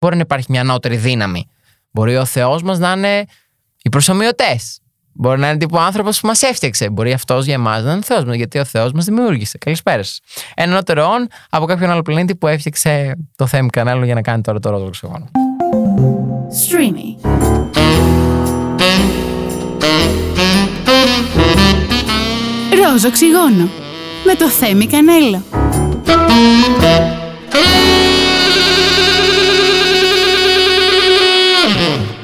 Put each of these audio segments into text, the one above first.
Μπορεί να υπάρχει μια ανώτερη δύναμη. Μπορεί ο Θεός μας να είναι οι προσωμιωτές. Μπορεί να είναι τύπου άνθρωπος που μας έφτιαξε. Μπορεί αυτός για εμάς να είναι Θεός μας, γιατί ο Θεός μας δημιούργησε. Καλησπέρα σας. Ένα ανώτερο όν από κάποιον άλλο πλανήτη που έφτιαξε το θέμα κανάλι για να κάνει τώρα το ρόλο οξυγόνο. Streamy. Ροζ οξυγόνο με το Θέμη Κανέλο.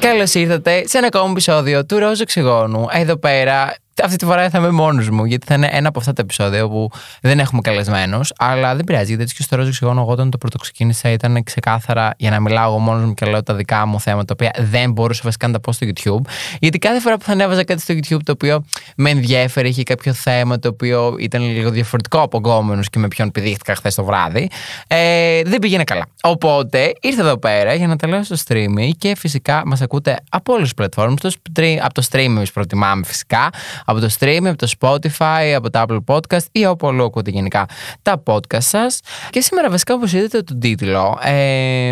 Καλώ ήρθατε σε ένα ακόμα επεισόδιο του Ροζ Οξυγόνου. Εδώ πέρα αυτή τη φορά θα είμαι μόνος μου, γιατί θα είναι ένα από αυτά τα επεισόδια όπου δεν έχουμε καλεσμένους. Αλλά δεν πειράζει, γιατί έτσι και στο Ρόζο Εξηγώνω, εγώ όταν το πρώτο ξεκίνησα ήταν ξεκάθαρα για να μιλάω εγώ μόνος μου και λέω τα δικά μου θέματα, τα οποία δεν μπορούσα βασικά να τα πω στο YouTube. Γιατί κάθε φορά που θα ανέβαζα κάτι στο YouTube το οποίο με ενδιέφερε, είχε κάποιο θέμα το οποίο ήταν λίγο διαφορετικό από εγκόμενους και με ποιον πηδήχτηκα χθες το βράδυ, ε, δεν πήγαινε καλά. Οπότε ήρθα εδώ πέρα για να τα λέω στο stream και φυσικά μας ακούτε από όλες τις πλατφόρμες. Από το stream εμείς προτιμάμε φυσικά από το stream, από το Spotify, από το Apple Podcast ή όπου αλλού ακούτε γενικά τα podcast σας. Και σήμερα βασικά όπως είδατε τον τίτλο, ε,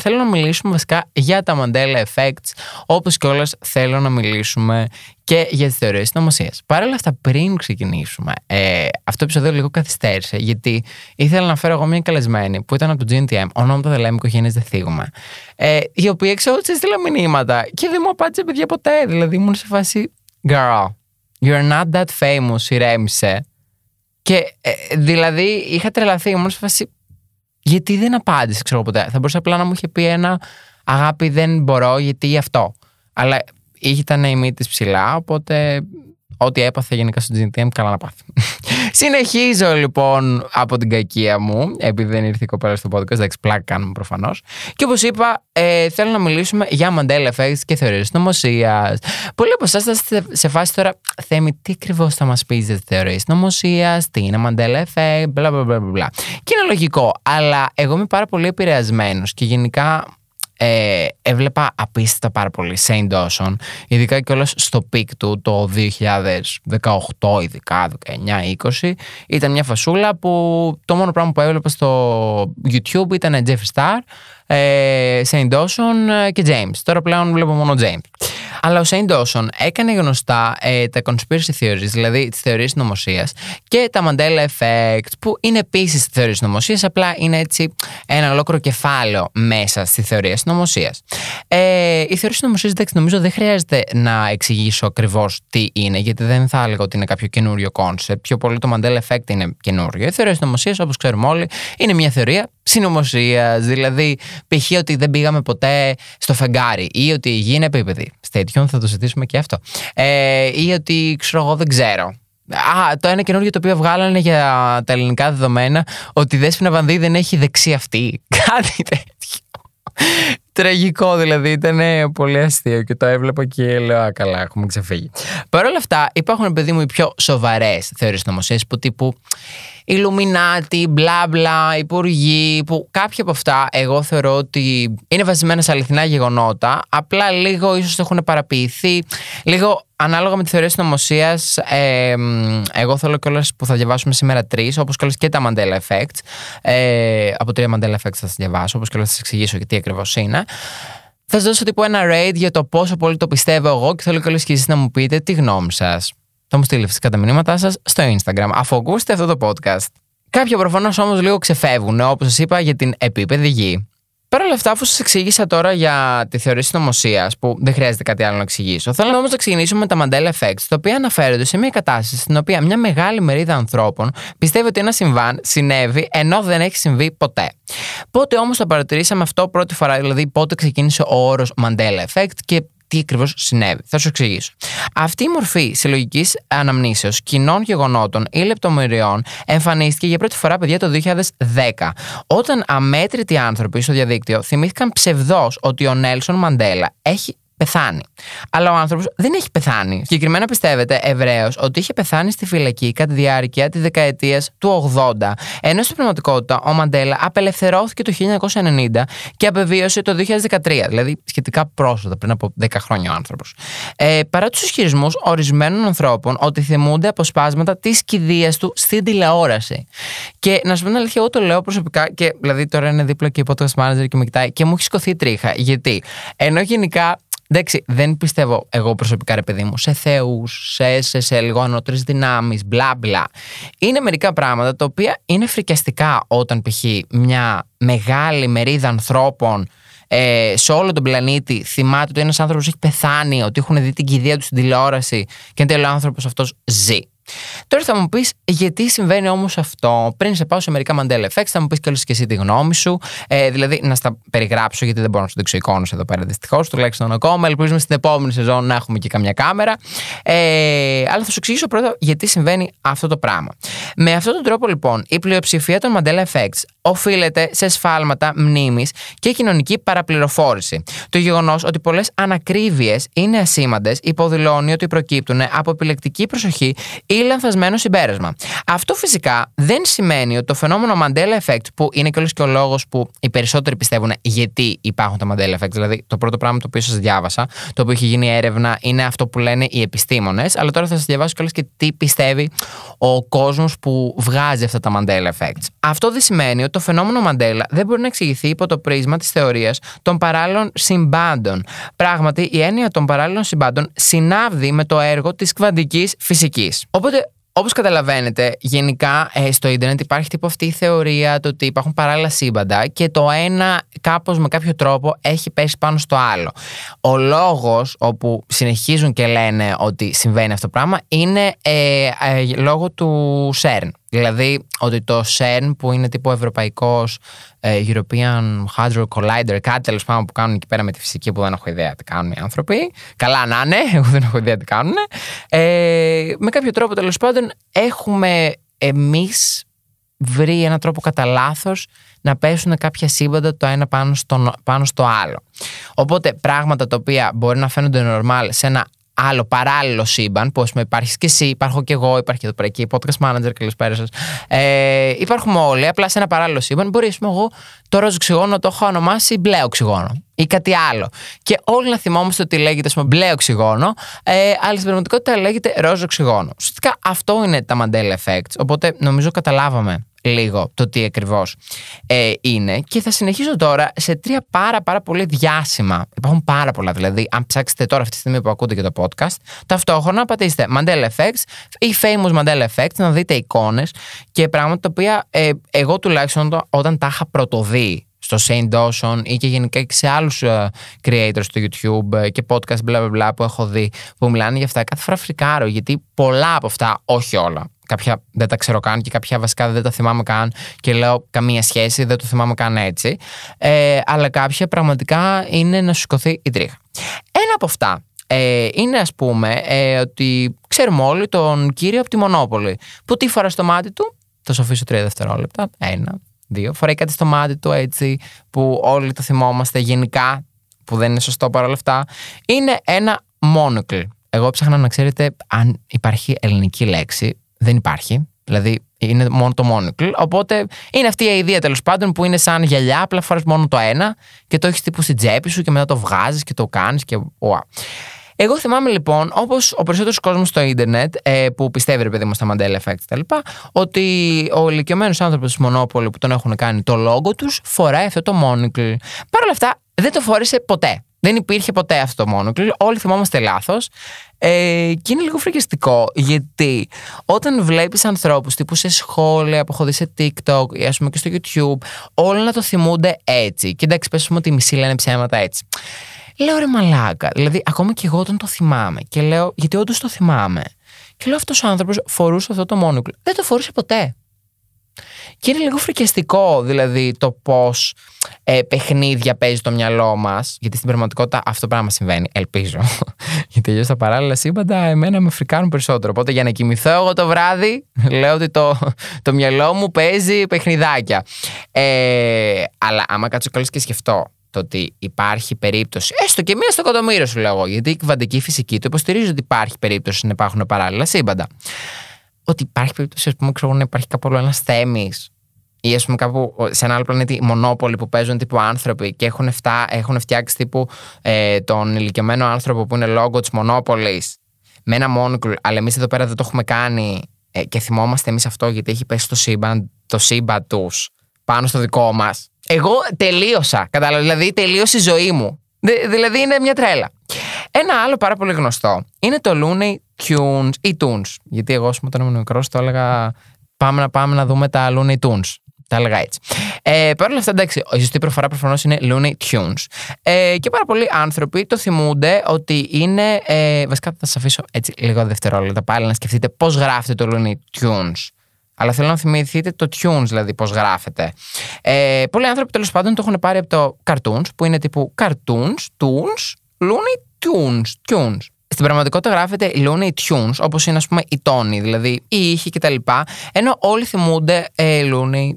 θέλω να μιλήσουμε βασικά για τα Mandela Effects, όπως και όλες θέλω να μιλήσουμε και για τις θεωρίες συνωμοσία. Παρ' όλα αυτά, πριν ξεκινήσουμε, ε, αυτό το επεισόδιο λίγο καθυστέρησε, γιατί ήθελα να φέρω εγώ μια καλεσμένη που ήταν από το GNTM, ονόματα δεν λέμε, οικογένειε δεν θίγουμε, ε, η οποία ξέρω ότι έστειλα μηνύματα και δεν μου απάντησε παιδιά ποτέ. Δηλαδή, ήμουν σε φάση girl, you're not that famous, ηρέμησε. Και ε, δηλαδή είχα τρελαθεί, ήμουν σε φάση. Γιατί δεν απάντησε, ξέρω ποτέ. Θα μπορούσα απλά να μου είχε πει ένα αγάπη δεν μπορώ, γιατί αυτό. Αλλά ήταν η μύτη ψηλά, οπότε ό,τι έπαθε γενικά στο GTM, καλά να πάθει. Συνεχίζω λοιπόν από την κακία μου, επειδή δεν ήρθε η κοπέλα στο podcast, εντάξει, πλάκα κάνουμε προφανώς. Και όπως είπα, ε, θέλω να μιλήσουμε για Mandela Effects και θεωρίες συνωμοσίας. Πολλοί από εσάς θα είστε σε φάση τώρα, Θέμη, τι ακριβώς θα μας πεις για τις θεωρίες συνωμοσίας, τι είναι Mandela Effect, μπλα μπλα μπλα. Και είναι λογικό, αλλά εγώ είμαι πάρα πολύ επηρεασμένος και γενικά ε, έβλεπα απίστευτα πάρα πολύ Shane Dawson, ειδικά και όλος στο peak του το 2018, ειδικά 19-20. Ήταν μια φασούλα που το μόνο πράγμα που έβλεπα στο YouTube ήταν Jeffree Star, ε, Saint Dawson και James. Τώρα πλέον βλέπω μόνο James. Αλλά ο Σέιν Ντόσον έκανε γνωστά ε, τα conspiracy theories, δηλαδή τις θεωρίες νομοσίας και τα Mandela Effect, που είναι επίσης θεωρίες νομοσίας, απλά είναι έτσι ένα ολόκληρο κεφάλαιο μέσα στη θεωρία συνωμοσία. Ε, η θεωρία συνωμοσία, εντάξει, νομίζω δεν χρειάζεται να εξηγήσω ακριβώς τι είναι, γιατί δεν θα έλεγα ότι είναι κάποιο καινούριο concept. Πιο πολύ το Mandela Effect είναι καινούριο. Η θεωρία συνωμοσία, όπως ξέρουμε όλοι, είναι μια θεωρία συνωμοσίας. Δηλαδή, π.χ. ότι δεν πήγαμε ποτέ στο φεγγάρι ή ότι η γη είναι επίπεδη. Στέτιον, θα το συζητήσουμε και αυτό. Ε, ή ότι ξέρω εγώ δεν ξέρω. Α, το ένα καινούργιο το οποίο βγάλανε για τα ελληνικά δεδομένα ότι η Δέσποινα Βανδύ δεν έχει δεξί αυτή. Κάτι τέτοιο. Τραγικό δηλαδή, ήταν πολύ αστείο και το έβλεπα και λέω Α, καλά, έχουμε ξεφύγει. Παρ' όλα αυτά, υπάρχουν παιδί μου οι πιο σοβαρές θεωρίε νομοσίε που τύπου Ιλουμινάτι, μπλα μπλα, υπουργοί, που κάποια από αυτά εγώ θεωρώ ότι είναι βασισμένα σε αληθινά γεγονότα, απλά λίγο ίσως έχουν παραποιηθεί, λίγο ανάλογα με τη θεωρία συνωμοσίας, ε, εγώ θέλω κιόλας που θα διαβάσουμε σήμερα τρεις, όπως κιόλας και τα Mandela Effects. Ε, από τρία Mandela Effects θα σας διαβάσω, όπως κιόλας θα σας εξηγήσω και τι ακριβώς είναι. Θα σας δώσω τύπου ένα raid για το πόσο πολύ το πιστεύω εγώ και θέλω κιόλας και εσείς να μου πείτε τη γνώμη σας θα μου στείλετε φυσικά τα μηνύματά σας στο Instagram, αφού ακούσετε αυτό το podcast. Κάποια προφανώς όμως λίγο ξεφεύγουν, όπως σας είπα, για την επίπεδη γη. Παρ' όλα αυτά, αφού σας εξήγησα τώρα για τη θεωρία συνωμοσίας, που δεν χρειάζεται κάτι άλλο να εξηγήσω, θέλω όμως να ξεκινήσουμε με τα Mandela Effects, τα οποία αναφέρονται σε μια κατάσταση στην οποία μια μεγάλη μερίδα ανθρώπων πιστεύει ότι ένα συμβάν συνέβη ενώ δεν έχει συμβεί ποτέ. Πότε όμως το παρατηρήσαμε αυτό πρώτη φορά, δηλαδή πότε ξεκίνησε ο όρος Mandela Effect και τι ακριβώς συνέβη. Θα σου εξηγήσω. Αυτή η μορφή συλλογικής αναμνήσεως κοινών γεγονότων ή λεπτομεριών εμφανίστηκε για πρώτη φορά, παιδιά, το 2010. Όταν αμέτρητοι άνθρωποι στο διαδίκτυο θυμήθηκαν ψευδό ότι ο Νέλσον Μαντέλα έχει πεθάνει. Αλλά ο άνθρωπος δεν έχει πεθάνει. Συγκεκριμένα πιστεύετε ευρέω ότι είχε πεθάνει στη φυλακή κατά τη διάρκεια της δεκαετίας του 80, ενώ στην πραγματικότητα ο Μαντέλα απελευθερώθηκε το 1990 και απεβίωσε το 2013, δηλαδή σχετικά πρόσφατα, πριν από 10 χρόνια ο άνθρωπος. Ε, παρά τους ισχυρισμούς ορισμένων ανθρώπων ότι θυμούνται αποσπάσματα της κηδείας του στην τηλεόραση. Και να σου πω την αλήθεια, εγώ το λέω προσωπικά και δηλαδή τώρα είναι δίπλα και η podcast manager και με κοιτάει και μου έχει σηκωθεί τρίχα. Γιατί; Ενώ γενικά Εντάξει, δεν πιστεύω εγώ προσωπικά, ρε παιδί μου, σε θεούς, σε, σε, σε λιγότερο δυνάμεις, μπλα μπλα. Είναι μερικά πράγματα τα οποία είναι φρικιαστικά όταν π.χ. μια μεγάλη μερίδα ανθρώπων ε, σε όλο τον πλανήτη θυμάται ότι ένας άνθρωπος έχει πεθάνει, ότι έχουν δει την κηδεία του στην τηλεόραση και εν τέλει ο άνθρωπος αυτός ζει. Τώρα θα μου πεις γιατί συμβαίνει όμως αυτό; Πριν σε πάω σε μερικά Mandela Effects, θα μου πεις και και εσύ τη γνώμη σου. Ε, δηλαδή να στα περιγράψω, γιατί δεν μπορώ να σου δείξω εικόνες εδώ πέρα δυστυχώς, τουλάχιστον ακόμα. Ελπίζουμε στην επόμενη σεζόν να έχουμε και καμιά κάμερα. Ε, αλλά θα σου εξηγήσω πρώτα γιατί συμβαίνει αυτό το πράγμα. Με αυτόν τον τρόπο λοιπόν, η πλειοψηφία των Mandela Effects οφείλεται σε σφάλματα μνήμης και κοινωνική παραπληροφόρηση. Το γεγονός ότι πολλές ανακρίβειες είναι ασήμαντες υποδηλώνει ότι προκύπτουν από επιλεκτική προσοχή ή λανθασμένο συμπέρασμα. Αυτό φυσικά δεν σημαίνει ότι το φαινόμενο Mandela Effect, που είναι και όλος και ο λόγος που οι περισσότεροι πιστεύουν γιατί υπάρχουν τα Mandela Effect, δηλαδή το πρώτο πράγμα το οποίο σας διάβασα, το οποίο έχει γίνει έρευνα, είναι αυτό που λένε οι επιστήμονες, αλλά τώρα θα σας διαβάσω κιόλας και τι πιστεύει ο κόσμος που βγάζει αυτά τα Mandela Effects. Αυτό δεν σημαίνει ότι το φαινόμενο Mandela δεν μπορεί να εξηγηθεί υπό το πρίσμα της θεωρίας των παράλληλων συμπάντων. Πράγματι, η έννοια των παράλληλων συμπάντων συνάδει με το έργο της κβαντικής φυσικής. Οπότε, Όπως καταλαβαίνετε, γενικά ε, στο ίντερνετ υπάρχει τύπο αυτή η θεωρία το ότι υπάρχουν παράλληλα σύμπαντα και το ένα κάπως με κάποιο τρόπο έχει πέσει πάνω στο άλλο. Ο λόγος όπου συνεχίζουν και λένε ότι συμβαίνει αυτό το πράγμα είναι ε, ε, λόγω του ΣΕΡΝ. Δηλαδή ότι το CERN που είναι τύπο ευρωπαϊκός ε, European Hadron Collider, κάτι τέλος πάντων που κάνουν εκεί πέρα με τη φυσική που δεν έχω ιδέα τι κάνουν οι άνθρωποι. Καλά να είναι, εγώ δεν έχω ιδέα τι κάνουν. Ε, με κάποιο τρόπο τέλος πάντων έχουμε εμείς βρει έναν τρόπο κατά λάθος να πέσουν κάποια σύμπαντα το ένα πάνω στο, πάνω στο άλλο. Οπότε πράγματα τα οποία μπορεί να φαίνονται normal σε ένα άλλο παράλληλο σύμπαν, που πούμε υπάρχει και εσύ, υπάρχω και εγώ, υπάρχει εδώ πέρα και η podcast manager, καλησπέρα σα. Ε, υπάρχουμε όλοι, απλά σε ένα παράλληλο σύμπαν. Μπορεί, πούμε, εγώ το ροζ οξυγόνο το έχω ονομάσει μπλε οξυγόνο ή κάτι άλλο. Και όλοι να θυμόμαστε ότι λέγεται πούμε, μπλε οξυγόνο, ε, αλλά στην πραγματικότητα λέγεται ροζ οξυγόνο. Ουσιαστικά αυτό είναι τα Mandela Effects. Οπότε νομίζω καταλάβαμε λίγο το τι ακριβώς ε, είναι. Και θα συνεχίσω τώρα σε τρία πάρα πάρα πολύ διάσημα. Υπάρχουν πάρα πολλά. Δηλαδή, αν ψάξετε τώρα αυτή τη στιγμή που ακούτε και το podcast, ταυτόχρονα πατήστε Mandela Effects ή Famous Mandela Effects να δείτε εικόνες και πράγματα τα οποία ε, εγώ τουλάχιστον όταν τα είχα πρωτοδεί στο Shane Dawson ή και γενικά και σε άλλους uh, creators στο YouTube ε, και podcast bla bla bla που έχω δει που μιλάνε για αυτά κάθε φορά φρικάρω γιατί πολλά από αυτά, όχι όλα κάποια δεν τα ξέρω καν και κάποια βασικά δεν τα θυμάμαι καν και λέω καμία σχέση, δεν το θυμάμαι καν έτσι. Ε, αλλά κάποια πραγματικά είναι να σου σηκωθεί η τρίχα. Ένα από αυτά ε, είναι ας πούμε ε, ότι ξέρουμε όλοι τον κύριο από τη Μονόπολη που τι φορά στο μάτι του, θα σου αφήσω τρία δευτερόλεπτα, ένα, δύο, φοράει κάτι στο μάτι του έτσι που όλοι το θυμόμαστε γενικά που δεν είναι σωστό παρόλα αυτά, είναι ένα monocle. Εγώ ψάχνα να ξέρετε αν υπάρχει ελληνική λέξη δεν υπάρχει. Δηλαδή είναι μόνο το monocle. Οπότε είναι αυτή η ιδέα τέλος πάντων που είναι σαν γυαλιά, απλά φοράς μόνο το ένα και το έχεις τύπου στην τσέπη σου και μετά το βγάζεις και το κάνεις και. Wow. Εγώ θυμάμαι λοιπόν, όπως ο περισσότερος κόσμος στο ίντερνετ, ε, που πιστεύει ρε παιδί μου στα Mandela Effect κτλ., ότι ο ηλικιωμένος άνθρωπος της Μονόπολη που τον έχουν κάνει το λόγο τους φοράει αυτό το monocle. Παρ' όλα αυτά δεν το φόρησε ποτέ. Δεν υπήρχε ποτέ αυτό το monocle. Όλοι θυμόμαστε λάθος. Ε, και είναι λίγο φρικιστικό γιατί όταν βλέπεις ανθρώπους τύπου σε σχόλια που έχω δει σε TikTok ή ας πούμε και στο YouTube, όλοι να το θυμούνται έτσι. Και εντάξει, πες ότι οι μισοί λένε ψέματα έτσι. Λέω ρε μαλάκα. Δηλαδή, ακόμα και εγώ όταν το θυμάμαι και λέω, γιατί όντως το θυμάμαι. Και λέω αυτός ο άνθρωπος φορούσε αυτό το monocle. Δεν το φορούσε ποτέ. Και είναι λίγο φρικιαστικό δηλαδή το πώς ε, παιχνίδια παίζει το μυαλό μας. Γιατί στην πραγματικότητα αυτό πράγμα συμβαίνει. Ελπίζω. γιατί αλλιώς τα παράλληλα σύμπαντα εμένα με φρικάρουν περισσότερο. Οπότε για να κοιμηθώ εγώ το βράδυ, λέω ότι το, το μυαλό μου παίζει παιχνιδάκια. Ε, αλλά άμα κάτσω καλώς και σκεφτώ το ότι υπάρχει περίπτωση, έστω και μία στο εκατομμύριο σου λέω εγώ, γιατί η κβαντική φυσική το υποστηρίζει ότι υπάρχει περίπτωση να υπάρχουν παράλληλα σύμπαντα. Ότι υπάρχει περίπτωση, ας πούμε, ξέρω, να υπάρχει κάπου ένας θέμης ή ας πούμε κάπου σε ένα άλλο πλανήτη μονόπολοι που παίζουν τύπου άνθρωποι και έχουν, φτά, έχουν φτιάξει τύπου ε, τον ηλικιωμένο άνθρωπο που είναι λόγο της μονόπολης με ένα μόνικλ, αλλά εμείς εδώ πέρα δεν το έχουμε κάνει ε, και θυμόμαστε εμείς αυτό γιατί έχει πέσει το σύμπαν, το σύμπαν τους πάνω στο δικό μας. Εγώ τελείωσα. Κατάλαβα. Δηλαδή, τελείωσε η ζωή μου. δηλαδή, είναι μια τρέλα. Ένα άλλο πάρα πολύ γνωστό είναι το Looney Tunes ή Tunes. Γιατί εγώ, όταν ήμουν μικρός, το έλεγα πάμε να πάμε να δούμε τα Looney Tunes. Τα έλεγα έτσι. Ε, Παρ' όλα αυτά, εντάξει, η σωστή προφορά προφανώς είναι Looney Tunes. Ε, και πάρα πολλοί άνθρωποι το θυμούνται ότι είναι. Ε, βασικά, θα σας αφήσω έτσι λίγο δευτερόλεπτα πάλι να σκεφτείτε πώς γράφεται το Looney Tunes. Αλλά θέλω να θυμηθείτε το tunes, δηλαδή πώς γράφεται. Ε, πολλοί άνθρωποι τέλος πάντων το έχουν πάρει από το cartoons, που είναι τύπου cartoons, tunes, Looney Tunes, tunes. Στην πραγματικότητα γράφεται Looney Tunes, όπως είναι ας πούμε η τόνη, δηλαδή η ήχη κτλ. Ενώ όλοι θυμούνται ε, Looney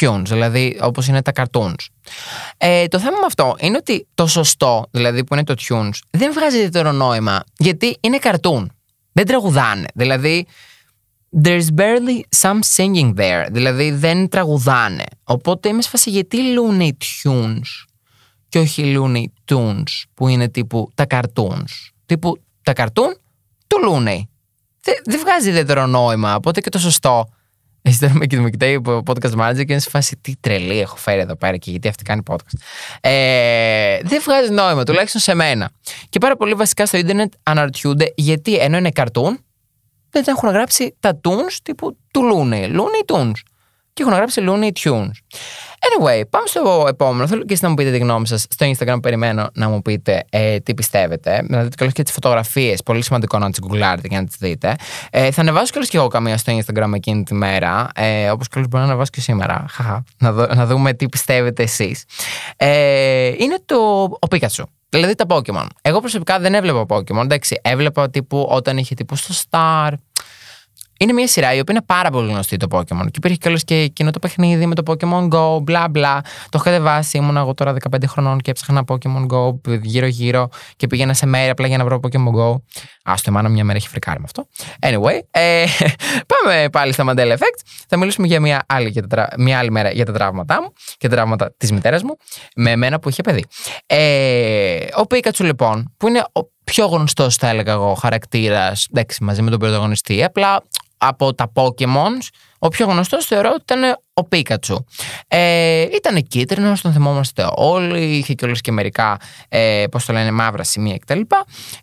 Tunes, δηλαδή όπως είναι τα cartoons. Ε, το θέμα με αυτό είναι ότι το σωστό, δηλαδή που είναι το tunes, δεν βγάζει ιδιαίτερο νόημα, γιατί είναι cartoon. Δεν τραγουδάνε. Δηλαδή, there's barely some singing there. Δηλαδή, δεν τραγουδάνε. Οπότε είμαι σφασί γιατί Looney Tunes και όχι Looney Tunes, που είναι τύπου τα cartoons; Τύπου τα cartoon του Looney. Δεν, βγάζει ιδιαίτερο νόημα. Οπότε και το σωστό εσύ τώρα με κοιτάει από podcast manager και είναι σε φάση τι τρελή έχω φέρει εδώ πέρα και γιατί αυτή κάνει podcast. Ε, δεν βγάζει νόημα, τουλάχιστον σε μένα. Και πάρα πολλοί βασικά στο Ιντερνετ αναρωτιούνται γιατί ενώ είναι καρτούν, δεν έχουν γράψει τα tunes τύπου του Looney. Looney Tunes και έχουν γράψει Looney Tunes. Anyway, πάμε στο επόμενο. Θέλω και εσείς να μου πείτε τη γνώμη σας. Στο Instagram περιμένω να μου πείτε ε, τι πιστεύετε. Να δείτε κιόλας και τις φωτογραφίες. Πολύ σημαντικό να τις γκουγκλάρετε και να τις δείτε. Ε, θα ανεβάσω κιόλας και εγώ καμία στο Instagram εκείνη τη μέρα. Ε, Όπως κιόλας μπορεί να ανεβάσω και σήμερα. Χαχα. Να, δω, να δούμε τι πιστεύετε εσείς. Ε, είναι το ο Pikachu. Δηλαδή τα Pokemon. Εγώ προσωπικά δεν έβλεπα Pokemon. Εντάξει, έβλεπα τύπου όταν είχε τύπου στο Star είναι μια σειρά η οποία είναι πάρα πολύ γνωστή το Pokémon. Και υπήρχε κιόλας και εκείνο το παιχνίδι με το Pokémon Go, μπλα μπλα. Το είχατε βάσει. Ήμουν εγώ τώρα 15 χρονών και έψαχνα Pokémon Go γύρω-γύρω και πήγαινα σε μέρη απλά για να βρω Pokémon Go. Α το εμάνα μια μέρα έχει φρικάρει με αυτό. Anyway, ε, πάμε πάλι στα Mandela Effect. Θα μιλήσουμε για μια άλλη, για τα, μια άλλη μέρα για τα τραύματά μου και τα τραύματα της μητέρας μου με εμένα που είχε παιδί. Ε, ο Pikachu λοιπόν, που είναι ο πιο γνωστός, θα έλεγα εγώ, χαρακτήρας, μαζί με τον πρωταγωνιστή. Απλά από τα Pokémon, ο πιο γνωστός θεωρώ ότι ήταν ο Πίκατσου. Ε, ήταν κίτρινο, τον θυμόμαστε όλοι, είχε κιόλας και μερικά, ε, πώς το λένε, μαύρα σημεία κτλ.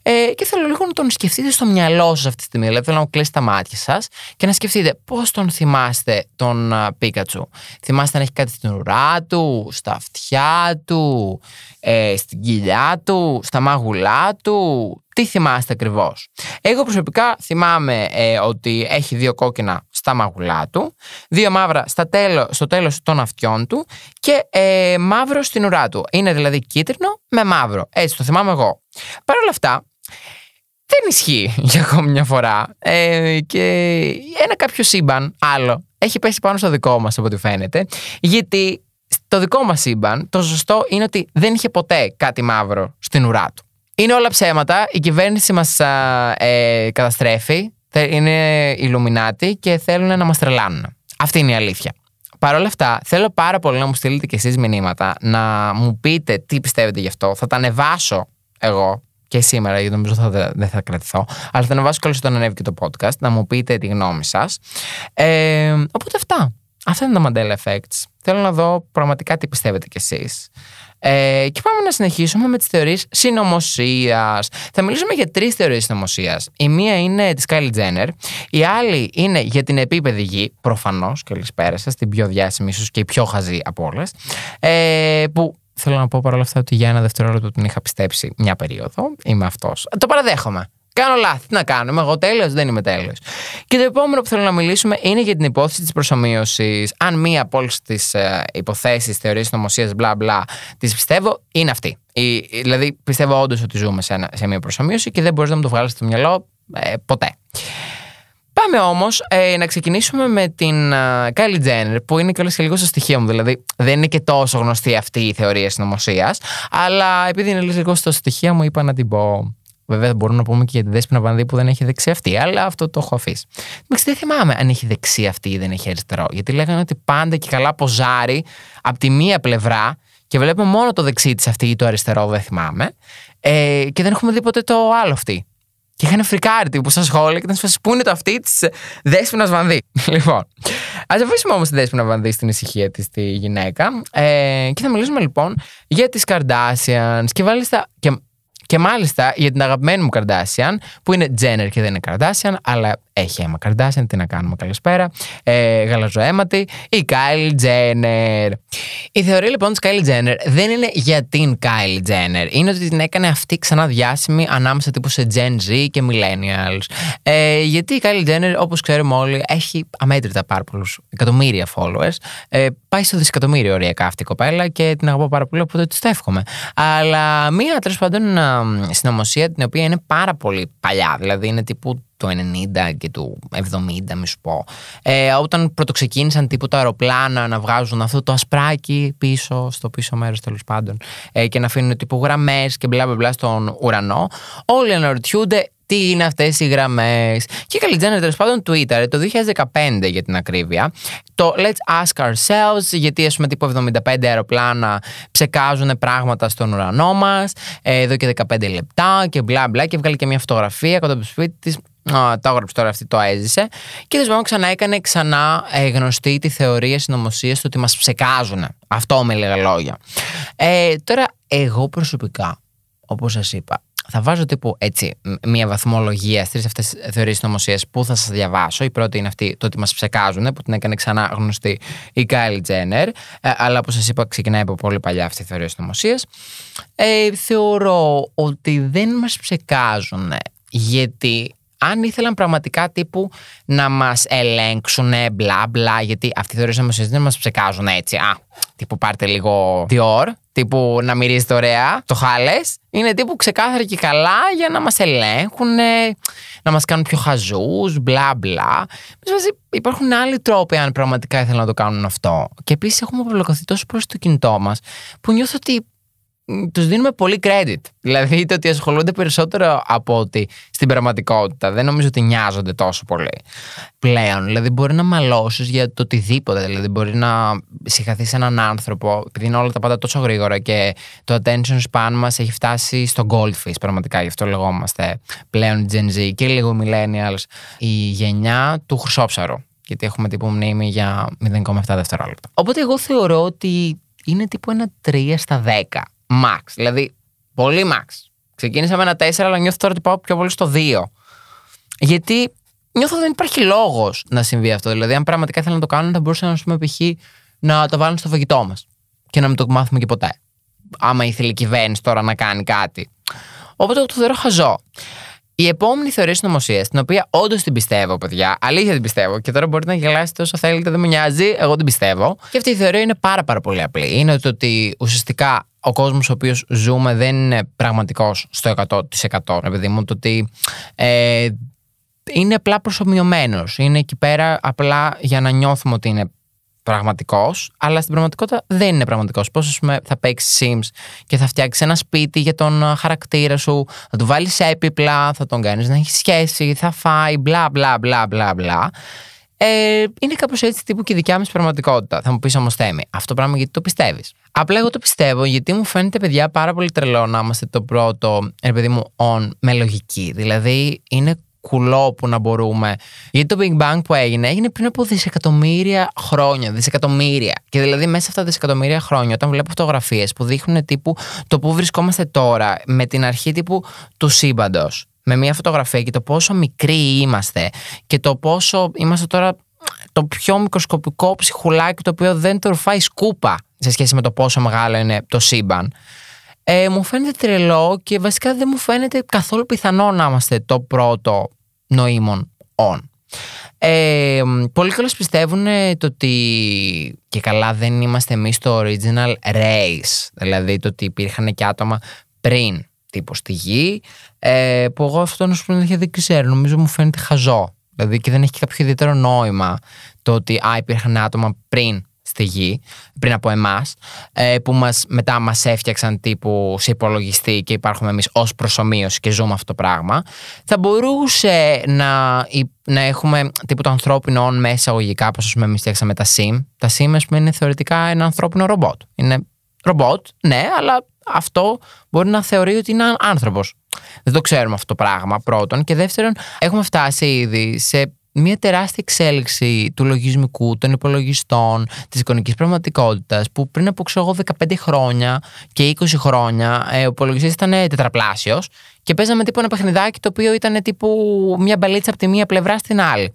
Ε, και θέλω λίγο να τον σκεφτείτε στο μυαλό σας αυτή τη στιγμή, δηλαδή θέλω να κλείσει τα μάτια σας και να σκεφτείτε πώς τον θυμάστε τον Πίκατσου. Θυμάστε να έχει κάτι στην ουρά του, στα αυτιά του, ε, στην κοιλιά του, στα μάγουλά του, τι θυμάστε ακριβώς. Εγώ προσωπικά θυμάμαι ε, ότι έχει δύο κόκκινα στα μαγουλά του, δύο μαύρα στα τέλο, στο τέλος των αυτιών του και ε, μαύρο στην ουρά του. Είναι δηλαδή κίτρινο με μαύρο. Έτσι το θυμάμαι εγώ. Παρ' όλα αυτά, δεν ισχύει για ακόμη μια φορά. Ε, και ένα κάποιο σύμπαν άλλο έχει πέσει πάνω στο δικό μας από ό,τι φαίνεται. Γιατί στο δικό μας σύμπαν το σωστό είναι ότι δεν είχε ποτέ κάτι μαύρο στην ουρά του. Είναι όλα ψέματα. Η κυβέρνηση μας ε, καταστρέφει. Είναι Ιλουμινάτη και θέλουν να μας τρελάνουν. Αυτή είναι η αλήθεια. Παρ' όλα αυτά, θέλω πάρα πολύ να μου στείλετε κι εσείς μηνύματα, να μου πείτε τι πιστεύετε γι' αυτό. Θα τα ανεβάσω εγώ και σήμερα, γιατί νομίζω θα, δεν θα κρατηθώ. Αλλά θα ανεβάσω καλώς όταν ανέβει και το podcast, να μου πείτε τη γνώμη σας. Ε, οπότε αυτά. Αυτά είναι τα Mandela Effects. Θέλω να δω πραγματικά τι πιστεύετε κι εσείς. Ε, και πάμε να συνεχίσουμε με τις θεωρίες συνωμοσίας. Θα μιλήσουμε για τρεις θεωρίες συνωμοσίας. Η μία είναι της Kylie Jenner, η άλλη είναι για την επίπεδη γη, προφανώς, και καλησπέρα σας, την πιο διάσημη, ίσως και η πιο χαζή από όλες. Ε, που θέλω να πω παρόλα αυτά ότι για ένα δευτερόλεπτο την είχα πιστέψει μια περίοδο. Είμαι αυτός. Το παραδέχομαι. Κάνω λάθη. Τι να κάνω. Είμαι εγώ τέλειος, δεν είμαι τέλειος. Και το επόμενο που θέλω να μιλήσουμε είναι για την υπόθεση της προσωμείωσης. Αν μία από όλες τις ε, υποθέσεις, θεωρίες νομοσίας, μπλα μπλα, τις πιστεύω, είναι αυτή. Η, δηλαδή, πιστεύω όντως ότι ζούμε σε, ένα, σε μία προσωμείωση και δεν μπορείς να μου το βγάλεις στο μυαλό ε, ποτέ. Πάμε όμως ε, να ξεκινήσουμε με την uh, Kylie Jenner, που είναι κιόλας και λίγο στο στοιχείο μου. Δηλαδή, δεν είναι και τόσο γνωστή αυτή η θεωρία συνωμοσία. Αλλά επειδή είναι λίγο στο στοιχείο μου, είπα να την πω. Βέβαια, μπορούμε να πούμε και για τη Δέσποινα Βανδύ που δεν έχει δεξί αυτή, αλλά αυτό το έχω αφήσει. Εντάξει, δεν θυμάμαι αν έχει δεξί αυτή ή δεν έχει αριστερό. Γιατί λέγανε ότι πάντα και καλά ποζάρει από τη μία πλευρά και βλέπουμε μόνο το δεξί της αυτή ή το αριστερό, δεν θυμάμαι. Ε, και δεν έχουμε δει ποτέ το άλλο αυτή. Και είχαν φρικάρει τύπου στα σχόλια και ήταν σφασί που είναι το αυτή της Δέσποινα Βανδύ. λοιπόν, ας αφήσουμε όμως τη Δέσποινα Βανδύ στην ησυχία της τη γυναίκα. Ε, και θα μιλήσουμε λοιπόν για τις Kardashians και μάλιστα. Και, και μάλιστα για την αγαπημένη μου Kardashian, που είναι Jenner και δεν είναι Kardashian, αλλά έχει αίμα Kardashian, τι να κάνουμε, καλησπέρα. Ε, γαλαζοαίματη, η Kylie Jenner. Η θεωρία λοιπόν της Kylie Jenner δεν είναι για την Kylie Jenner. Είναι ότι την έκανε αυτή ξανά διάσημη ανάμεσα τύπου σε Gen Z και Millennials. Ε, γιατί η Kylie Jenner, όπως ξέρουμε όλοι, έχει αμέτρητα πάρα πολλούς εκατομμύρια followers. Ε, πάει στο δισεκατομμύριο ωριακά αυτή η κοπέλα και την αγαπώ πάρα πολύ, οπότε της το εύχομαι. Αλλά μία τέλος πάντων συνωμοσία την οποία είναι πάρα πολύ παλιά, δηλαδή είναι τύπου του 90 και του 70, μη σου πω. Ε, όταν πρωτοξεκίνησαν τύπου τα αεροπλάνα να βγάζουν αυτό το ασπράκι πίσω, στο πίσω μέρος τέλος πάντων, ε, και να αφήνουν τύπου γραμμές και μπλα μπλα στον ουρανό, όλοι αναρωτιούνται τι είναι αυτές οι γραμμές. Και η Καλιτζένα τέλος πάντων Twitter το 2015 για την ακρίβεια. Το Let's Ask Ourselves, γιατί ας πούμε τύπου 75 αεροπλάνα ψεκάζουν πράγματα στον ουρανό μας, ε, εδώ και 15 λεπτά και μπλα μπλα. Και βγάλει και μια φωτογραφία κοντά από το σπίτι της το έγραψε τώρα αυτή, το έζησε. Και τέλο ξανά έκανε ξανά ε, γνωστή τη θεωρία συνωμοσίας του ότι μας ψεκάζουν. Αυτό με λίγα λόγια. Ε, τώρα, εγώ προσωπικά, όπως σας είπα, θα βάζω τύπου έτσι μια βαθμολογία στις αυτές τις θεωρίες συνωμοσίας που θα σας διαβάσω. Η πρώτη είναι αυτή, το ότι μας ψεκάζουν, που την έκανε ξανά γνωστή η Kylie Jenner. Ε, αλλά όπως σας είπα, ξεκινάει από πολύ παλιά αυτή η θεωρία συνωμοσίας. Ε, θεωρώ ότι δεν μας ψεκάζουν γιατί αν ήθελαν πραγματικά τύπου να μας ελέγξουν μπλα μπλα, γιατί αυτοί θεωρήσαμε ότι δεν μας ψεκάζουν έτσι. Α, τύπου πάρτε λίγο Dior, τύπου να μυρίζετε ωραία το χάλες. Είναι τύπου ξεκάθαρα και καλά για να μας ελέγχουν, να μας κάνουν πιο χαζούς, μπλα μπλα. Υπάρχουν άλλοι τρόποι αν πραγματικά ήθελαν να το κάνουν αυτό. Και επίσης έχουμε απολοκωθεί τόσο προ το κινητό μας που νιώθω ότι τους δίνουμε πολύ credit. Δηλαδή το ότι ασχολούνται περισσότερο από ότι στην πραγματικότητα. Δεν νομίζω ότι νοιάζονται τόσο πολύ πλέον. Δηλαδή μπορεί να μαλώσεις για το οτιδήποτε. Δηλαδή μπορεί να συγχαθεί έναν άνθρωπο, επειδή είναι όλα τα πάντα τόσο γρήγορα και το attention span μας έχει φτάσει στο goldfish πραγματικά. Γι' αυτό λεγόμαστε πλέον Gen Z και λίγο millennials. Η γενιά του χρυσόψαρου. Γιατί έχουμε τύπου μνήμη για 0,7 δευτερόλεπτα. Οπότε εγώ θεωρώ ότι είναι τύπου ένα 3 στα 10 max. Δηλαδή, πολύ max. Ξεκίνησα με ένα 4, αλλά νιώθω τώρα ότι πάω πιο πολύ στο 2. Γιατί νιώθω ότι δεν υπάρχει λόγος να συμβεί αυτό. Δηλαδή, αν πραγματικά ήθελαν να το κάνουν, θα μπορούσαν να πούμε π.χ. να το βάλουν στο φαγητό μας και να μην το μάθουμε και ποτέ. Άμα ήθελε η κυβέρνηση τώρα να κάνει κάτι. Οπότε το θεωρώ χαζό. Η επόμενη θεωρία συνωμοσίας, την οποία όντως την πιστεύω, παιδιά, αλήθεια την πιστεύω, και τώρα μπορείτε να γελάσετε όσο θέλετε, δεν με νοιάζει, εγώ την πιστεύω. Και αυτή η θεωρία είναι πάρα, πάρα πολύ απλή. Είναι το ότι ουσιαστικά ο κόσμος ο οποίος ζούμε δεν είναι πραγματικός στο 100%. Επειδή μου το ότι ε, είναι απλά προσωμιωμένος. Είναι εκεί πέρα απλά για να νιώθουμε ότι είναι πραγματικός, αλλά στην πραγματικότητα δεν είναι πραγματικός. Πώς, θα παίξεις Sims και θα φτιάξεις ένα σπίτι για τον χαρακτήρα σου, θα του βάλεις έπιπλα, θα τον κάνεις να έχει σχέση, θα φάει, μπλα μπλα μπλα μπλα μπλα. Ε, είναι κάπως έτσι τύπου και η δικιά μας πραγματικότητα. Θα μου πεις όμως θέμη. Αυτό πράγμα γιατί το πιστεύεις; Απλά εγώ το πιστεύω γιατί μου φαίνεται, παιδιά, πάρα πολύ τρελό να είμαστε το πρώτο, ρε παιδί μου, on με λογική. Δηλαδή, είναι κουλό που να μπορούμε. Γιατί το Big Bang που έγινε, έγινε πριν από δισεκατομμύρια χρόνια. Δισεκατομμύρια. Και δηλαδή μέσα σε αυτά τα δισεκατομμύρια χρόνια, όταν βλέπω φωτογραφίες που δείχνουν τύπου το που βρισκόμαστε τώρα, με την αρχή τύπου του σύμπαντος, με μια φωτογραφία και το πόσο μικροί είμαστε και το πόσο είμαστε τώρα το πιο μικροσκοπικό ψυχουλάκι το οποίο δεν το ρουφάει σκούπα σε σχέση με το πόσο μεγάλο είναι το σύμπαν. Ε, μου φαίνεται τρελό και βασικά δεν μου φαίνεται καθόλου πιθανό να είμαστε το πρώτο νοήμων on. Ε, πολλοί καλώ πιστεύουν το ότι και καλά δεν είμαστε εμείς το original race, δηλαδή το ότι υπήρχαν και άτομα πριν τύπου στη γη, ε, που εγώ αυτό να σου πω δεν ξέρω, νομίζω μου φαίνεται χαζό. Δηλαδή και δεν έχει και κάποιο ιδιαίτερο νόημα το ότι α, υπήρχαν άτομα πριν στη γη, πριν από εμάς, ε, που μας, μετά μας έφτιαξαν τύπου σε υπολογιστή και υπάρχουμε εμείς ως προσωμείωση και ζούμε αυτό το πράγμα. Θα μπορούσε να, να έχουμε τύπου το ανθρώπινο όν μέσα αγωγικά, όπως πούμε εμείς φτιάξαμε τα SIM. Τα SIM, ας πούμε, είναι θεωρητικά ένα ανθρώπινο ρομπότ. Είναι ρομπότ, ναι, αλλά αυτό μπορεί να θεωρεί ότι είναι άνθρωπος. Δεν το ξέρουμε αυτό το πράγμα, πρώτον. Και δεύτερον, έχουμε φτάσει ήδη σε μια τεράστια εξέλιξη του λογισμικού, των υπολογιστών, της εικονικής πραγματικότητας, που πριν από ξέρω 15 χρόνια και 20 χρόνια ε, ο υπολογιστής ήταν τετραπλάσιος και παίζαμε τύπου ένα παιχνιδάκι το οποίο ήταν τύπου μια μπαλίτσα από τη μία πλευρά στην άλλη.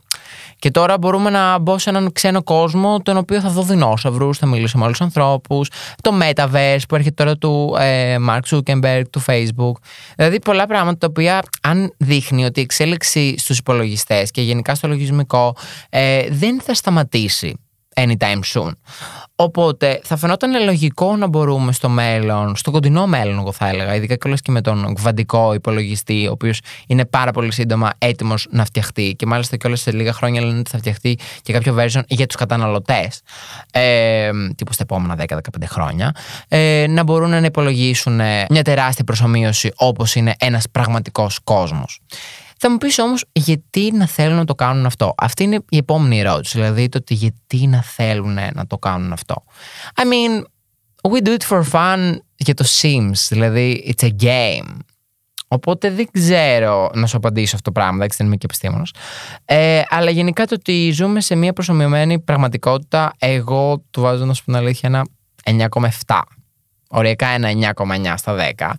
Και τώρα μπορούμε να μπω σε έναν ξένο κόσμο, τον οποίο θα δω δεινόσαυρους, θα μιλήσω με άλλους ανθρώπους. Το Metaverse που έρχεται τώρα του ε, Mark Zuckerberg, του Facebook. Δηλαδή πολλά πράγματα τα οποία, αν δείχνει ότι η εξέλιξη στους υπολογιστές και γενικά στο λογισμικό ε, δεν θα σταματήσει anytime soon. Οπότε θα φαινόταν λογικό να μπορούμε στο μέλλον, στο κοντινό μέλλον, εγώ θα έλεγα, ειδικά και και με τον κβαντικό υπολογιστή, ο οποίος είναι πάρα πολύ σύντομα έτοιμος να φτιαχτεί. Και μάλιστα και σε λίγα χρόνια λένε ότι θα φτιαχτεί και κάποιο version για τους καταναλωτές, ε, τύπου στα επόμενα 10-15 χρόνια, ε, να μπορούν να υπολογίσουν μια τεράστια προσωμείωση όπως είναι ένας πραγματικός κόσμος. Θα μου πεις όμως, γιατί να θέλουν να το κάνουν αυτό; Αυτή είναι η επόμενη ερώτηση. Δηλαδή, το ότι γιατί να θέλουν να το κάνουν αυτό. I mean, we do it for fun για το Sims. Δηλαδή, it's a game. Οπότε δεν ξέρω να σου απαντήσω αυτό το πράγμα, δεν είμαι και επιστήμονο. Ε, αλλά γενικά το ότι ζούμε σε μια προσωμιωμένη πραγματικότητα, εγώ του βάζω να σου πω την αλήθεια ένα 9,7. Οριακά ένα 9,9 στα 10.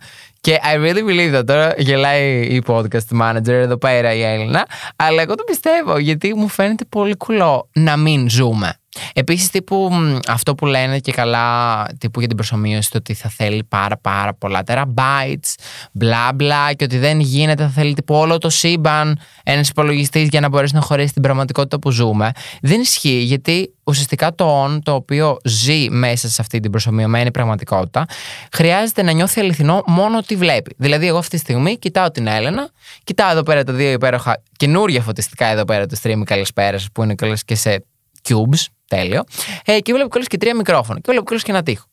Και I really believe that. Τώρα γελάει η podcast manager εδώ πέρα η Έλληνα. Αλλά εγώ το πιστεύω γιατί μου φαίνεται πολύ κουλό να μην ζούμε. Επίσης, τύπου αυτό που λένε και καλά τύπου για την προσωμείωση, το ότι θα θέλει πάρα πάρα πολλά τεραμπάιτς, μπλα μπλα, και ότι δεν γίνεται, θα θέλει τύπου όλο το σύμπαν ένας υπολογιστής για να μπορέσει να χωρέσει την πραγματικότητα που ζούμε. Δεν ισχύει, γιατί ουσιαστικά το on, το οποίο ζει μέσα σε αυτή την προσωμιωμένη πραγματικότητα, χρειάζεται να νιώθει αληθινό μόνο ότι βλέπει. Δηλαδή, εγώ αυτή τη στιγμή κοιτάω την Έλενα, κοιτάω εδώ πέρα τα δύο υπέροχα καινούργια φωτιστικά εδώ πέρα του stream καλησπέρα, που είναι καλές και σε cubes, τέλειο. Ε, και βλέπω κιόλας και τρία μικρόφωνα. Και βλέπω κιόλας και ένα τείχο.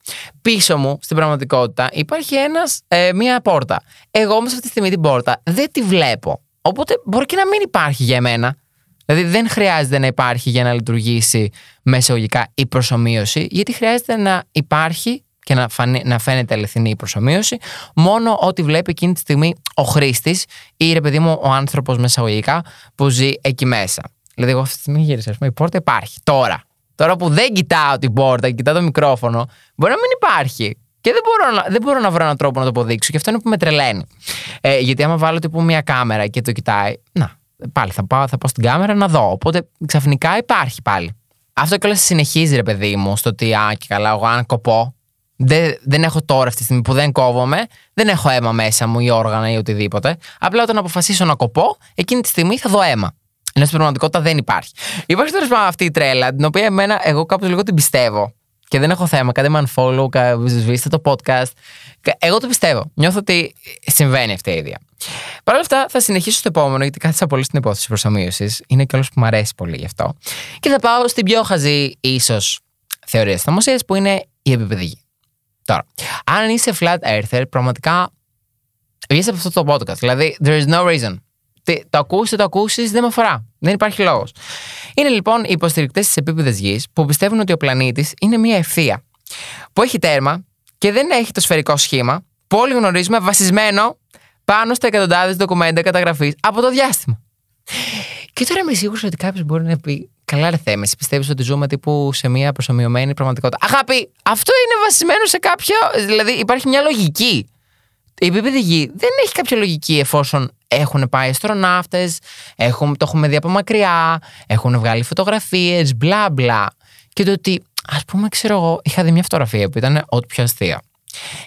Πίσω μου, στην πραγματικότητα, υπάρχει ένας, ε, μία πόρτα. Εγώ όμως αυτή τη στιγμή την πόρτα δεν τη βλέπω. Οπότε μπορεί και να μην υπάρχει για μένα. Δηλαδή δεν χρειάζεται να υπάρχει για να λειτουργήσει μεσαιογικά η προσωμείωση, γιατί χρειάζεται να υπάρχει και να, φανεί, να φαίνεται αληθινή η προσωμείωση, μόνο ό,τι βλέπει εκείνη τη στιγμή ο χρήστης ή ρε παιδί μου ο άνθρωπος μεσαγωγικά που ζει εκεί μέσα. Δηλαδή, εγώ αυτή τη στιγμή γύρισα. η πόρτα υπάρχει. Τώρα. Τώρα που δεν κοιτάω την πόρτα και κοιτάω το μικρόφωνο, μπορεί να μην υπάρχει. Και δεν μπορώ, να, δεν μπορώ να βρω έναν τρόπο να το αποδείξω. Και αυτό είναι που με τρελαίνει. Ε, γιατί άμα βάλω τύπου μια κάμερα και το κοιτάει, να, πάλι θα πάω, θα πάω στην κάμερα να δω. Οπότε ξαφνικά υπάρχει πάλι. Αυτό κιόλας συνεχίζει, ρε παιδί μου, στο ότι, α, και καλά, εγώ αν κοπώ, δεν, δεν έχω τώρα αυτή τη στιγμή που δεν κόβομαι, δεν έχω αίμα μέσα μου ή όργανα ή οτιδήποτε. Απλά όταν αποφασίσω να κοπώ, εκείνη τη στιγμή θα δω αίμα. Ενώ στην πραγματικότητα δεν υπάρχει. Υπάρχει τέλο πάντων αυτή η τρέλα, την οποία εμένα, εγώ κάπως λίγο την πιστεύω. Και δεν έχω θέμα. Κάντε με unfollow, σβήστε το podcast. Εγώ το πιστεύω. Νιώθω ότι συμβαίνει αυτή η ίδια. Παρ' όλα αυτά, θα συνεχίσω στο επόμενο, γιατί κάθισα πολύ στην υπόθεση προσωμείωσης. Είναι και όλος που μου αρέσει πολύ γι' αυτό. Και θα πάω στην πιο χαζή, ίσως, θεωρία της που είναι η επίπεδη Τώρα, αν είσαι flat earther, πραγματικά βγεις από αυτό το podcast. Δηλαδή, there is no reason το ακούσεις, το ακούσεις, δεν με αφορά. Δεν υπάρχει λόγος. Είναι λοιπόν οι υποστηρικτές της επίπεδη γης που πιστεύουν ότι ο πλανήτης είναι μια ευθεία που έχει τέρμα και δεν έχει το σφαιρικό σχήμα που όλοι γνωρίζουμε βασισμένο πάνω στα εκατοντάδες ντοκουμέντα καταγραφής από το διάστημα. Και τώρα είμαι σίγουρο ότι κάποιος μπορεί να πει: Καλά, ρε Θέμεση, πιστεύεις ότι ζούμε τύπου σε μια προσωμιωμένη πραγματικότητα. Αγάπη, αυτό είναι βασισμένο σε κάποιο. Δηλαδή, υπάρχει μια λογική. Η επίπεδη γη δεν έχει κάποια λογική εφόσον έχουν πάει αστροναύτες, το έχουμε δει από μακριά, έχουν βγάλει φωτογραφίες, μπλα μπλα. Και το ότι, ας πούμε, ξέρω εγώ, είχα δει μια φωτογραφία που ήταν ό,τι πιο αστεία.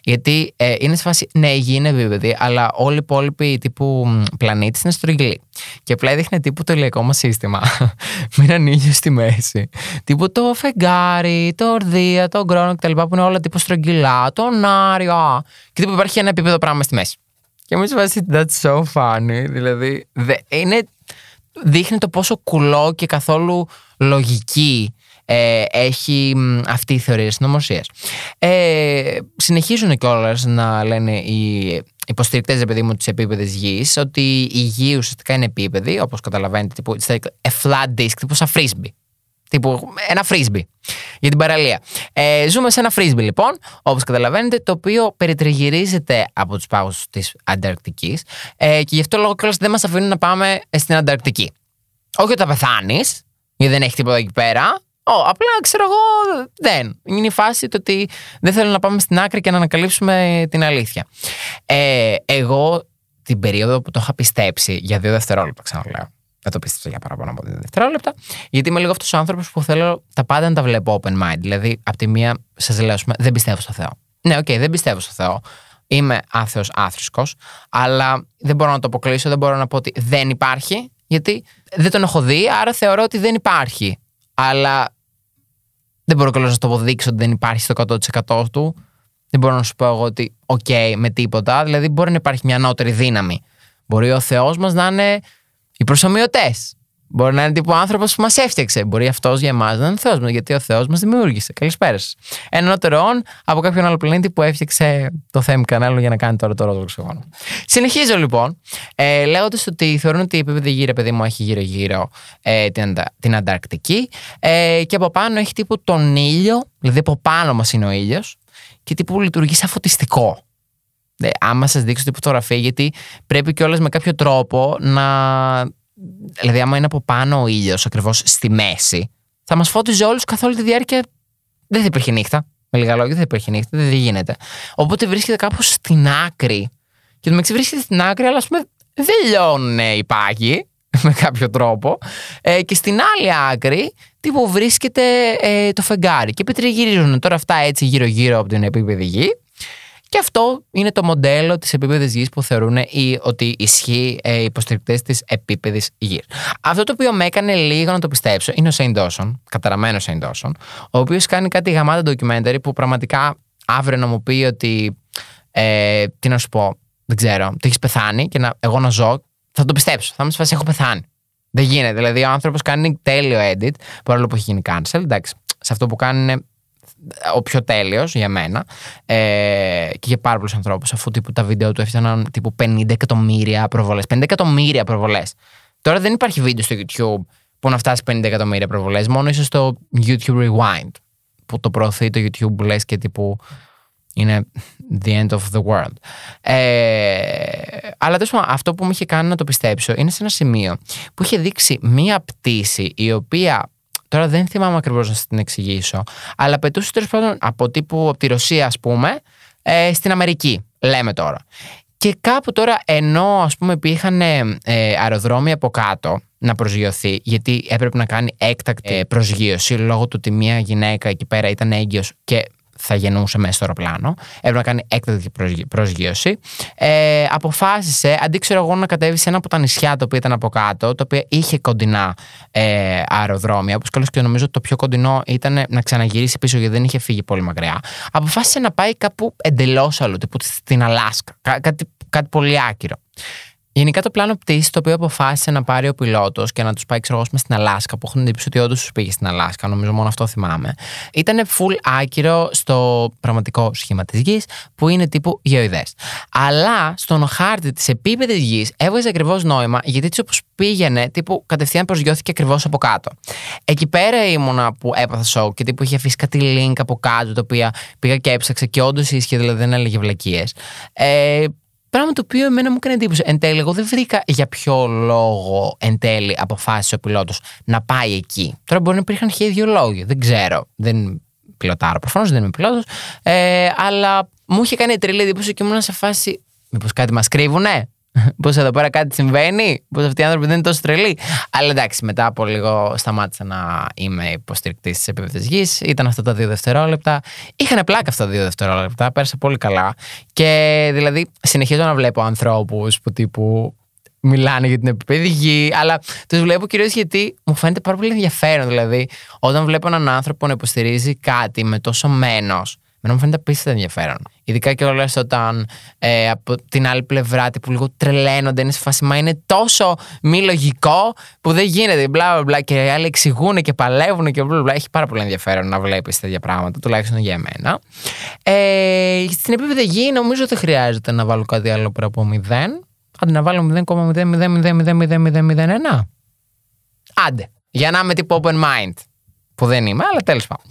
Γιατί ε, είναι σε φάση, ναι, η γη είναι βίβεδη, αλλά όλοι οι υπόλοιποι τύπου πλανήτης είναι στρογγυλοί. Και απλά έδειχνε τύπου το ηλιακό μας σύστημα. με έναν ήλιο στη μέση. Τύπου το φεγγάρι, το ορδία, το γκρόνο κτλ. που είναι όλα τύπου στρογγυλά, το νάριο. Και τύπου υπάρχει ένα επίπεδο πράγμα στη μέση. Και μου είσαι that's so funny. Δηλαδή, δε, είναι δείχνει το πόσο κουλό και καθόλου λογική ε, έχει αυτή η θεωρία συνωμοσίας. Ε, συνεχίζουν κιόλας να λένε οι υποστηρικτές, παιδί μου, της επίπεδης γης, ότι η γη ουσιαστικά είναι επίπεδη, όπως καταλαβαίνετε, τύπου, a flat disk, τύπου σαν frisbee. Τύπου ένα φρίσμπι για την παραλία. Ε, ζούμε σε ένα φρίσμπι λοιπόν, όπως καταλαβαίνετε, το οποίο περιτριγυρίζεται από τους πάγους της Ανταρκτικής ε, και γι' αυτό λόγο κιόλας δεν μας αφήνουν να πάμε στην Ανταρκτική. Όχι ότι θα πεθάνεις, γιατί δεν έχει τίποτα εκεί πέρα. Ω, απλά ξέρω εγώ δεν. Είναι η φάση το ότι δεν θέλω να πάμε στην άκρη και να ανακαλύψουμε την αλήθεια. Ε, εγώ την περίοδο που το είχα πιστέψει για δύο δευτερόλεπτα, ξαναλέω δεν το πίστεψα για παραπάνω από δύο δευτερόλεπτα. Γιατί είμαι λίγο αυτός ο άνθρωπος που θέλω τα πάντα να τα βλέπω open mind. Δηλαδή, από τη μία σας λέω, δεν πιστεύω στο Θεό. Ναι, οκ, οκ, δεν πιστεύω στο Θεό. Είμαι άθεος άθρησκος, αλλά δεν μπορώ να το αποκλείσω, δεν μπορώ να πω ότι δεν υπάρχει, γιατί δεν τον έχω δει, άρα θεωρώ ότι δεν υπάρχει. Αλλά δεν μπορώ κιόλας να το αποδείξω ότι δεν υπάρχει στο 100% του. Δεν μπορώ να σου πω εγώ ότι, οκ, οκ, με τίποτα. Δηλαδή, μπορεί να υπάρχει μια ανώτερη δύναμη. Μπορεί ο Θεός μας να είναι οι προσομοιωτές. Μπορεί να είναι τύπου άνθρωπος που μας έφτιαξε. Μπορεί αυτός για εμάς να είναι Θεός μας, γιατί ο Θεός μας δημιούργησε. Καλησπέρα σας. Ένα όν από κάποιον άλλο πλανήτη που έφτιαξε το Θέμη κανάλι για να κάνει τώρα το ρόδο οξυγόνο. Συνεχίζω λοιπόν, ε, λέγοντας ότι θεωρούν ότι η επίπεδη γη, ρε παιδί μου, έχει γύρω-γύρω ε, την, την Ανταρκτική ε, και από πάνω έχει τύπου τον ήλιο, δηλαδή από πάνω μας είναι ο ήλιος και τύπου λειτουργεί σαν φωτιστικό. Ε, άμα σας δείξω την φωτογραφία, γιατί πρέπει κιόλας με κάποιο τρόπο να. Δηλαδή, άμα είναι από πάνω ο ήλιος ακριβώς στη μέση, θα μας φώτιζε όλους καθ' όλη τη διάρκεια. Δεν θα υπήρχε νύχτα. Με λίγα λόγια, δεν θα υπήρχε νύχτα, δεν γίνεται. Οπότε βρίσκεται κάπως στην άκρη. Και το μεταξύ βρίσκεται στην άκρη, αλλά ας πούμε δεν λιώνουν οι πάγοι με κάποιο τρόπο. Ε, και στην άλλη άκρη, τύπου βρίσκεται ε, το φεγγάρι. Και περιτριγυρίζουν τώρα αυτά έτσι γύρω-γύρω από την επίπεδη γη. Και αυτό είναι το μοντέλο της επίπεδης γης που θεωρούν ή ότι ισχύει ε, οι υποστηρικτές της επίπεδης γης. Αυτό το οποίο με έκανε λίγο να το πιστέψω είναι ο Shane Dawson, καταραμένος Shane Dawson, ο οποίος κάνει κάτι γαμάτα documentary που πραγματικά αύριο να μου πει ότι. Ε, τι να σου πω, δεν ξέρω, ότι έχεις πεθάνει και να, εγώ να ζω, θα το πιστέψω. Θα μου σφάσει, έχω πεθάνει. Δεν γίνεται. Δηλαδή, ο άνθρωπος κάνει τέλειο edit, παρόλο που έχει γίνει cancel. Εντάξει, σε αυτό που κάνει είναι ο πιο τέλειος για μένα ε, και για πάρα πολλούς ανθρώπους, αφού τύπου, τα βίντεο του έφτιαναν τύπου 50 εκατομμύρια προβολές. 50 εκατομμύρια προβολές. Τώρα δεν υπάρχει βίντεο στο YouTube που να φτάσει 50 εκατομμύρια προβολές, μόνο ίσω στο YouTube Rewind που το προωθεί το YouTube που λες και τύπου είναι the end of the world. Ε, αλλά τέλος αυτό που μου είχε κάνει να το πιστέψω είναι σε ένα σημείο που είχε δείξει μία πτήση η οποία Τώρα δεν θυμάμαι ακριβώς να σας την εξηγήσω. Αλλά πετούσε τέλος πάντων από τύπου από τη Ρωσία, ας πούμε, ε, στην Αμερική. Λέμε τώρα. Και κάπου τώρα, ενώ ας πούμε υπήρχαν ε, αεροδρόμια από κάτω να προσγειωθεί, γιατί έπρεπε να κάνει έκτακτη ε, προσγείωση λόγω του ότι μια γυναίκα εκεί πέρα ήταν έγκυος και θα γεννούσε μέσα στο αεροπλάνο. Έπρεπε να κάνει έκτακτη προσγείωση. Ε, αποφάσισε, αντί ξέρω εγώ, να κατέβει σε ένα από τα νησιά το οποίο ήταν από κάτω, το οποίο είχε κοντινά ε, αεροδρόμια. Όπως καλώς και νομίζω το πιο κοντινό ήταν να ξαναγυρίσει πίσω γιατί δεν είχε φύγει πολύ μακριά. Αποφάσισε να πάει κάπου εντελώς άλλο, τύπου στην Αλάσκα. κάτι, κάτι πολύ άκυρο. Γενικά το πλάνο πτήση το οποίο αποφάσισε να πάρει ο πιλότος και να τους πάει, ξέρω εγώ, στην Αλάσκα, που έχουν εντύπωση ότι όντως τους πήγε στην Αλάσκα, νομίζω μόνο αυτό θυμάμαι, ήταν full άκυρο στο πραγματικό σχήμα της γης, που είναι τύπου γεωειδές. Αλλά στον χάρτη της επίπεδης γης έβγαζε ακριβώς νόημα, γιατί έτσι όπως πήγαινε, τύπου κατευθείαν προσγειώθηκε ακριβώς από κάτω. Εκεί πέρα ήμουνα που έπαθα σοκ και τύπου είχε αφήσει κάτι link από κάτω, το οποίο πήγα και έψαξα και όντως ίσχυε, δηλαδή δεν έλεγε βλακίες. Ε, Πράγμα το οποίο εμένα μου έκανε εντύπωση. Εν τέλει, εγώ δεν βρήκα για ποιο λόγο εν τέλει αποφάσισε ο πιλότος να πάει εκεί. Τώρα μπορεί να υπήρχαν χίλια δύο λόγοι. Δεν ξέρω. Δεν πιλωτάρω. Προφανώς δεν είμαι πιλότος. Ε, αλλά μου είχε κάνει τρελή εντύπωση και ήμουν σε φάση. Μήπως κάτι μας κρύβουνε; Πώς εδώ πέρα κάτι συμβαίνει, Πώς αυτοί οι άνθρωποι δεν είναι τόσο τρελοί. Αλλά εντάξει, μετά από λίγο σταμάτησα να είμαι υποστηρικτής της επίπεδης γης. Ήταν αυτά τα δύο δευτερόλεπτα. Είχαν πλάκα αυτά τα δύο δευτερόλεπτα. Πέρασα πολύ καλά. Και δηλαδή συνεχίζω να βλέπω ανθρώπους που τύπου μιλάνε για την επίπεδη γη, αλλά τους βλέπω κυρίως γιατί μου φαίνεται πάρα πολύ ενδιαφέρον. Δηλαδή, όταν βλέπω έναν άνθρωπο να υποστηρίζει κάτι με τόσο μένος Μένα μου φαίνεται απίστευτα ενδιαφέρον. Ειδικά και όλα όταν ε, από την άλλη πλευρά τύπου λίγο τρελαίνονται, είναι σε φάση μα είναι τόσο μη λογικό που δεν γίνεται. Μπλα, μπλα, μπλα, και οι άλλοι εξηγούν και παλεύουν και μπλα, μπλα. Έχει πάρα πολύ ενδιαφέρον να βλέπει τέτοια πράγματα, τουλάχιστον για εμένα. Ε, στην επίπεδη γη νομίζω ότι χρειάζεται να βάλω κάτι άλλο πέρα από 0. Άντε να βάλω 0,0000001. Άντε. Για να είμαι τύπου open mind. Που δεν είμαι, αλλά τέλο πάντων.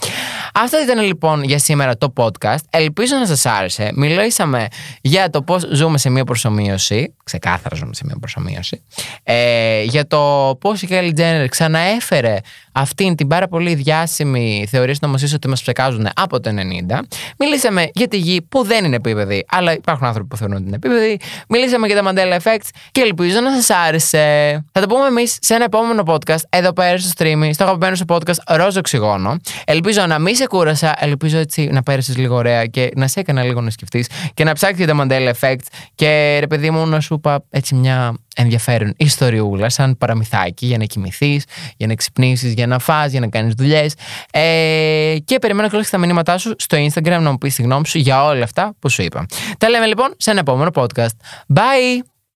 Αυτό ήταν λοιπόν για σήμερα το podcast. Ελπίζω να σας άρεσε. Μιλήσαμε για το πώς ζούμε σε μια προσωμείωση. Ξεκάθαρα ζούμε σε μια προσωμείωση. Ε, για το πώς η Kelly Jenner ξαναέφερε αυτήν την πάρα πολύ διάσημη θεωρία συνωμοσία ότι μας ψεκάζουν από το 90. Μιλήσαμε για τη γη που δεν είναι επίπεδη, αλλά υπάρχουν άνθρωποι που θεωρούν ότι είναι επίπεδη. Μιλήσαμε για τα Mandela Effects και ελπίζω να σας άρεσε. Θα το πούμε εμείς σε ένα επόμενο podcast εδώ πέρα στο stream, στο αγαπημένο σου podcast Ρόζο Οξυγόνο. Ελπίζω να μην σε κούρασα, ελπίζω έτσι να πέρασες λίγο ωραία και να σε έκανα λίγο να σκεφτείς και να ψάξεις τα Mandela Effects και ρε παιδί μου να σου είπα έτσι μια ενδιαφέρον ιστοριούλα, σαν παραμυθάκι για να κοιμηθείς, για να ξυπνήσεις, για να φας, για να κάνεις δουλειές. Ε, και περιμένω και τα μηνύματά σου στο Instagram να μου πεις τη γνώμη σου για όλα αυτά που σου είπα. Τα λέμε λοιπόν σε ένα επόμενο podcast. Bye!